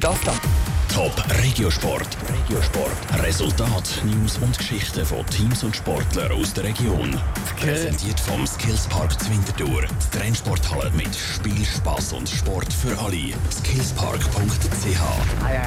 das dann. Top Regiosport. Regiosport. Resultat, News und Geschichten von Teams und Sportlern aus der Region. Präsentiert vom Skillspark Zwintertour. Die Trennsporthalle mit Spiel, Spass und Sport für alle. Skillspark.ch.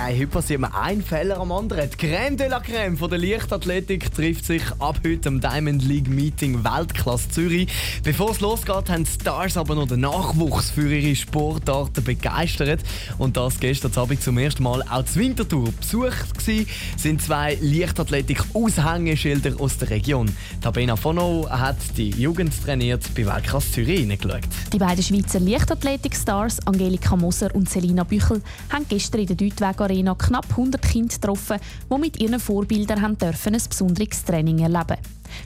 Heute passiert mir ein Fehler am anderen. Die Crème de la Crème von der Leichtathletik trifft sich ab heute am Diamond League Meeting Weltklasse Zürich. Bevor es losgeht, haben die Stars aber noch den Nachwuchs für ihre Sportarten begeistert. Und das gestern Abend zum ersten Mal auch Winterthur besucht gewesen, sind zwei Leichtathletik-Aushängeschilder aus der Region. Tabena Fono hat die Jugend trainiert bei Weltklasse Zürich hineingeschaut. Die beiden Schweizer Leichtathletik-Stars Angelika Moser und Selina Büchel haben gestern in der Deutweg Arena knapp 100 Kinder getroffen, die mit ihren Vorbildern haben dürfen ein besonderes Training erleben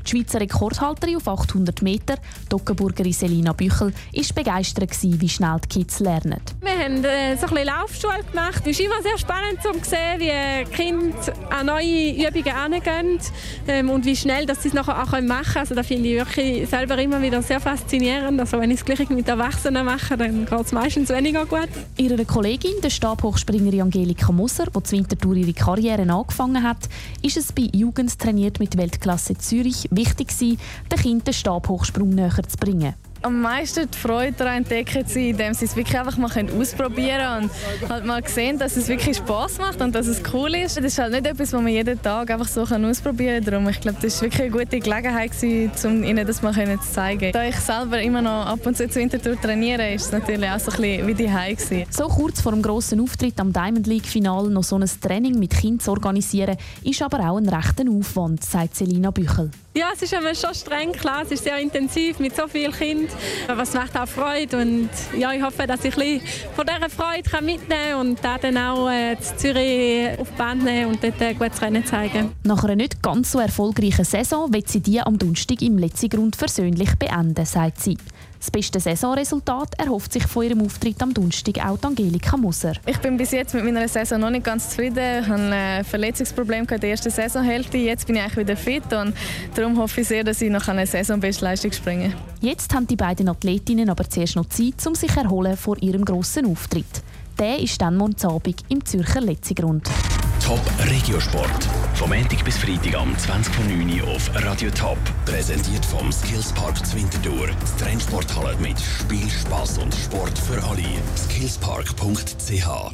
die Schweizer Rekordhalterin auf 800 Meter, die Ockenburgerin Selina Büchel, war begeistert, wie schnell die Kids lernen. Haben äh, so ein bisschen Laufschule gemacht. Es ist immer sehr spannend zu sehen, wie die Kinder an neue Übungen angehen ähm, und wie schnell dass sie es nachher auch machen können. Also, das finde ich wirklich selber immer wieder sehr faszinierend. Also, wenn ich es gleich mit Erwachsenen mache, dann geht es meistens weniger gut. Ihre Kollegin, der Stabhochspringerin Angelika Moser, die zur Winterthur ihre Karriere angefangen hat, ist es bei Jugend trainiert mit Weltklasse Zürich wichtig den Kindern den Stabhochsprung näher zu bringen am meisten die Freude daran entdecken sie, indem sie es wirklich einfach mal ausprobieren können und halt mal sehen, dass es wirklich Spaß macht und dass es cool ist. Das ist halt nicht etwas, was man jeden Tag einfach so ausprobieren kann. Darum, ich glaube, das war wirklich eine gute Gelegenheit, um ihnen das mal zu zeigen. Da ich selber immer noch ab und zu zur Wintertour trainiere, ist es natürlich auch so ein bisschen wie die Heim So kurz vor dem grossen Auftritt am Diamond League Final noch so ein Training mit Kindern zu organisieren, ist aber auch ein rechter Aufwand, sagt Selina Büchel. Ja, es ist schon streng, klar, es ist sehr intensiv mit so vielen Kindern. Es macht auch Freude und ja, ich hoffe, dass ich ein von dieser Freude mitnehmen kann und dann auch äh, Zürich auf die Band nehmen und dort ein gutes Rennen zeigen. Nach einer nicht ganz so erfolgreichen Saison wird sie die am Donnerstag im letzten Grund versöhnlich beenden, sagt sie. Das beste Saisonresultat erhofft sich von ihrem Auftritt am Donnerstag auch Angelika Moser. Ich bin bis jetzt mit meiner Saison noch nicht ganz zufrieden. Ich hatte ein Verletzungsproblem in der ersten Saisonhälfte. Jetzt bin ich eigentlich wieder fit und darum hoffe ich sehr, dass ich noch eine Saisonbestleistung springen kann. Jetzt haben die beiden Athletinnen aber zuerst noch Zeit, um sich erholen vor ihrem grossen Auftritt. Der ist dann morgen Abend im Zürcher Letzigrund. Top Regiosport. Vom Montag bis Freitag am 20.09. auf Radio Top. Präsentiert vom Skillspark Zwintertour. Die Trennsporthalle mit Spiel, Spass und Sport für alle. Skillspark.ch